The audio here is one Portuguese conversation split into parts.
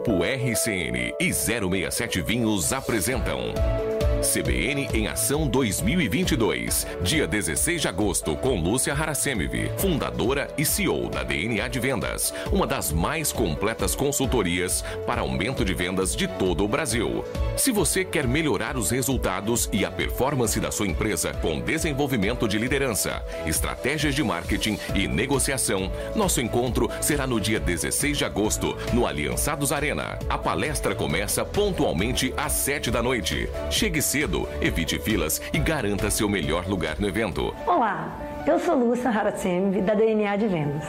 Grupo RCN e 067 Vinhos apresentam. CBN em Ação 2022, dia 16 de agosto, com Lúcia Harasemev, fundadora e CEO da DNA de Vendas, uma das mais completas consultorias para aumento de vendas de todo o Brasil. Se você quer melhorar os resultados e a performance da sua empresa com desenvolvimento de liderança, estratégias de marketing e negociação, nosso encontro será no dia 16 de agosto, no Aliançados Arena. A palestra começa pontualmente às 7 da noite. Chegue cedo, evite filas e garanta seu melhor lugar no evento. Olá, eu sou Lúcia Haratsembi, da DNA de Vendas.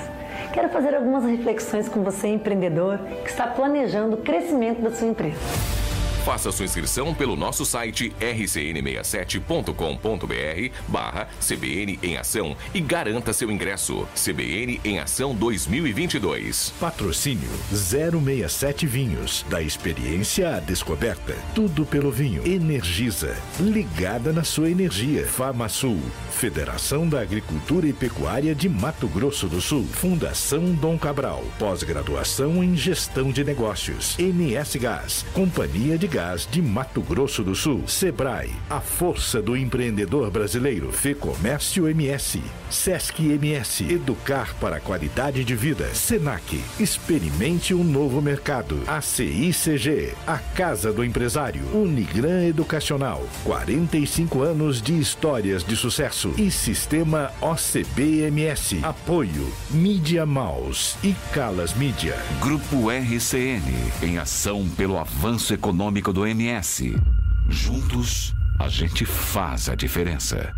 Quero fazer algumas reflexões com você, empreendedor, que está planejando o crescimento da sua empresa. Faça sua inscrição pelo nosso site rcn67.com.br barra CBN em Ação e garanta seu ingresso. CBN em Ação 2022. Patrocínio 067 Vinhos. Da experiência à descoberta. Tudo pelo vinho. Energisa. Ligada na sua energia. Famasul. Federação da Agricultura e Pecuária de Mato Grosso do Sul. Fundação Dom Cabral. Pós-graduação em Gestão de Negócios. NS Gás. Companhia de Gás de Mato Grosso do Sul. Sebrae, a força do empreendedor brasileiro. Fê Comércio MS. Sesc MS. Educar para a qualidade de vida. Senac. Experimente um novo mercado. ACICG. A Casa do Empresário. Unigran Educacional. 45 anos de histórias de sucesso. E Sistema OCBMS. Apoio. Mídia Mouse e Calas Mídia. Grupo RCN. Em ação pelo avanço econômico do MS. Juntos, a gente faz a diferença.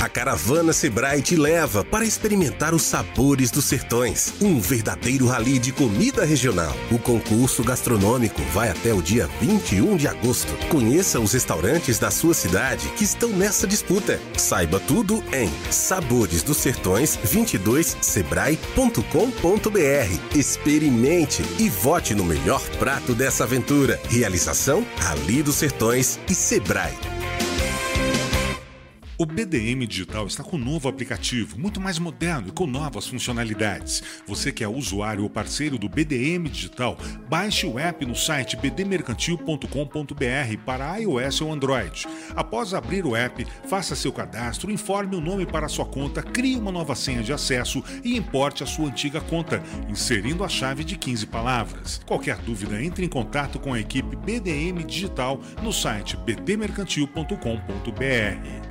A caravana Sebrae te leva para experimentar os sabores dos sertões. Um verdadeiro rally de comida regional. O concurso gastronômico vai até o dia 21 de agosto. Conheça os restaurantes da sua cidade que estão nessa disputa. Saiba tudo em Sabores dos Sertões 22sebrae.com.br. Experimente e vote no melhor prato dessa aventura. Realização Rally dos Sertões e Sebrae. O BDM Digital está com um novo aplicativo, muito mais moderno e com novas funcionalidades. Você que é usuário ou parceiro do BDM Digital, baixe o app no site bdmercantil.com.br para iOS ou Android. Após abrir o app, faça seu cadastro, informe o nome para sua conta, crie uma nova senha de acesso e importe a sua antiga conta, inserindo a chave de 15 palavras. Qualquer dúvida, entre em contato com a equipe BDM Digital no site bdmercantil.com.br.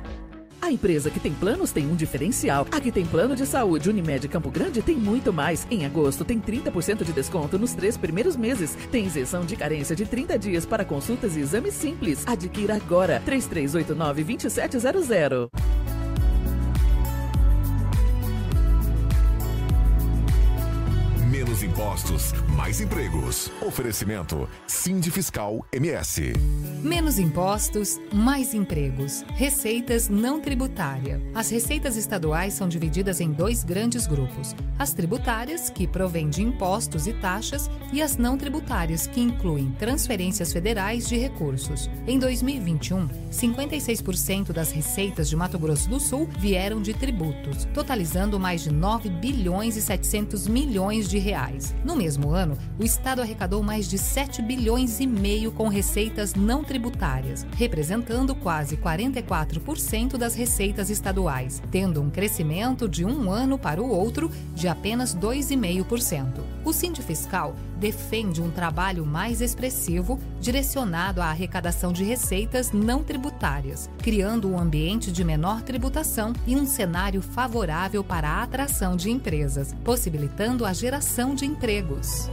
A empresa que tem planos tem um diferencial. A que tem plano de saúde Unimed Campo Grande tem muito mais. Em agosto tem 30% de desconto nos três primeiros meses. Tem isenção de carência de 30 dias para consultas e exames simples. Adquira agora 3389 2700. Impostos, mais empregos. Oferecimento Sind Fiscal MS. Menos impostos, mais empregos. Receitas não tributária. As receitas estaduais são divididas em dois grandes grupos: as tributárias, que provêm de impostos e taxas, e as não tributárias, que incluem transferências federais de recursos. Em 2021, 56% das receitas de Mato Grosso do Sul vieram de tributos, totalizando mais de 9 bilhões e 700 milhões de reais. No mesmo ano, o estado arrecadou mais de 7 bilhões e meio com receitas não tributárias, representando quase 44% das receitas estaduais, tendo um crescimento de um ano para o outro de apenas 2,5%. O Sind Fiscal defende um trabalho mais expressivo direcionado à arrecadação de receitas não tributárias, criando um ambiente de menor tributação e um cenário favorável para a atração de empresas, possibilitando a geração de empregos empregos.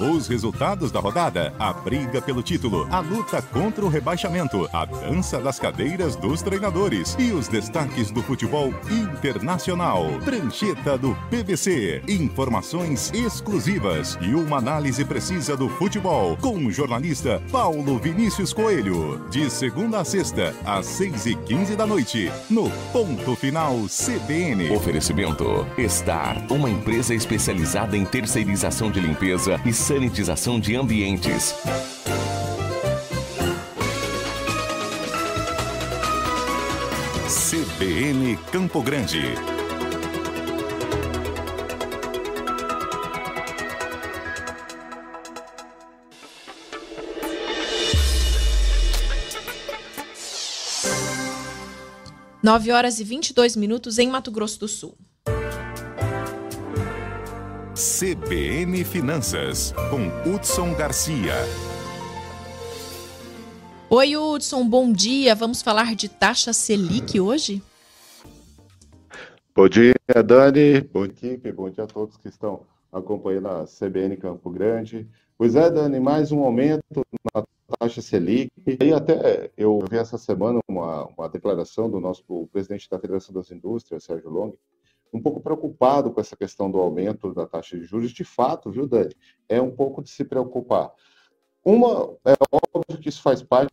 Os resultados da rodada: a briga pelo título, a luta contra o rebaixamento, a dança das cadeiras dos treinadores e os destaques do futebol internacional. Prancheta do PVC. Informações exclusivas e uma análise precisa do futebol com o jornalista Paulo Vinícius Coelho. De segunda a sexta, às seis e quinze da noite, no Ponto Final CBN. Oferecimento Star, uma empresa especializada em terceirização de limpeza e sanitização de ambientes. CBN Campo Grande. Nove horas e vinte e dois minutos em Mato Grosso do Sul. CBN Finanças, com Hudson Garcia. Oi, Hudson, bom dia. Vamos falar de taxa Selic hoje? Bom dia, Dani. Bom equipe. Bom dia a todos que estão acompanhando a CBN Campo Grande. Pois é, Dani, mais um aumento na taxa Selic. E até eu vi essa semana uma, uma declaração do nosso presidente da Federação das Indústrias, Sérgio Long, um pouco preocupado com essa questão do aumento da taxa de juros. De fato, viu, Dani? É um pouco de se preocupar. Uma, é óbvio que isso faz parte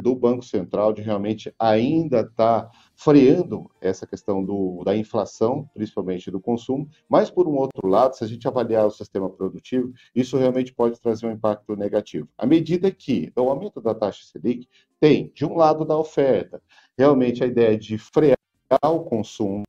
do Banco Central de realmente ainda estar tá freando essa questão do, da inflação, principalmente do consumo, mas por um outro lado, se a gente avaliar o sistema produtivo, isso realmente pode trazer um impacto negativo. À medida que o aumento da taxa Selic tem, de um lado, da oferta, realmente a ideia de frear o consumo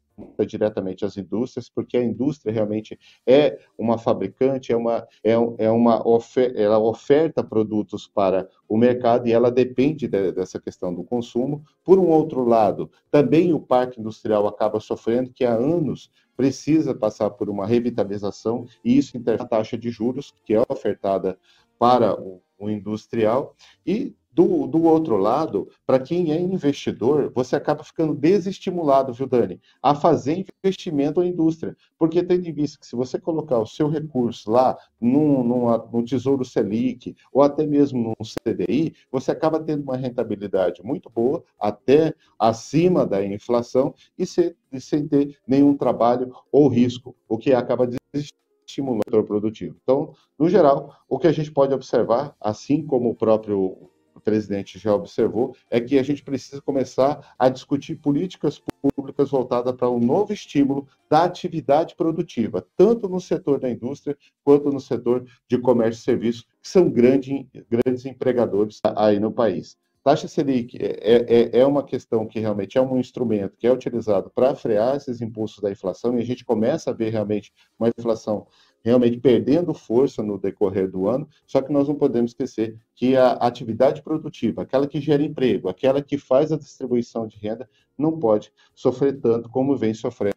diretamente às indústrias, porque a indústria realmente é uma fabricante, é uma, é, é uma ofer ela oferta produtos para o mercado e ela depende de, dessa questão do consumo. Por um outro lado, também o parque industrial acaba sofrendo, que há anos precisa passar por uma revitalização, e isso interfere na taxa de juros, que é ofertada para o, o industrial, e do, do outro lado, para quem é investidor, você acaba ficando desestimulado, viu, Dani, a fazer investimento na indústria. Porque tendo em vista que se você colocar o seu recurso lá num, no Tesouro Selic ou até mesmo no CDI, você acaba tendo uma rentabilidade muito boa, até acima da inflação, e sem, sem ter nenhum trabalho ou risco, o que acaba desestimulando o produtivo. Então, no geral, o que a gente pode observar, assim como o próprio presidente já observou, é que a gente precisa começar a discutir políticas públicas voltadas para um novo estímulo da atividade produtiva, tanto no setor da indústria quanto no setor de comércio e serviços, que são grande, grandes empregadores aí no país. Taxa Selic é, é, é, uma questão que realmente é um instrumento que é utilizado para frear esses impulsos da inflação, e a gente começa a ver realmente uma inflação realmente perdendo força no decorrer do ano, só que nós não podemos esquecer que a atividade produtiva, aquela que gera emprego, aquela que faz a distribuição de renda, não pode sofrer tanto como vem sofrendo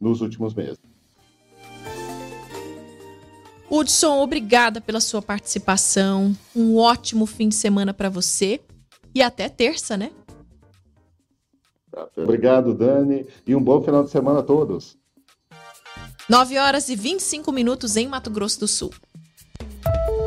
nos últimos meses. Hudson, obrigada pela sua participação. Um ótimo fim de semana para você e até terça, né? Obrigado, Dani, e um bom final de semana a todos. 9 horas e 25 minutos em Mato Grosso do Sul.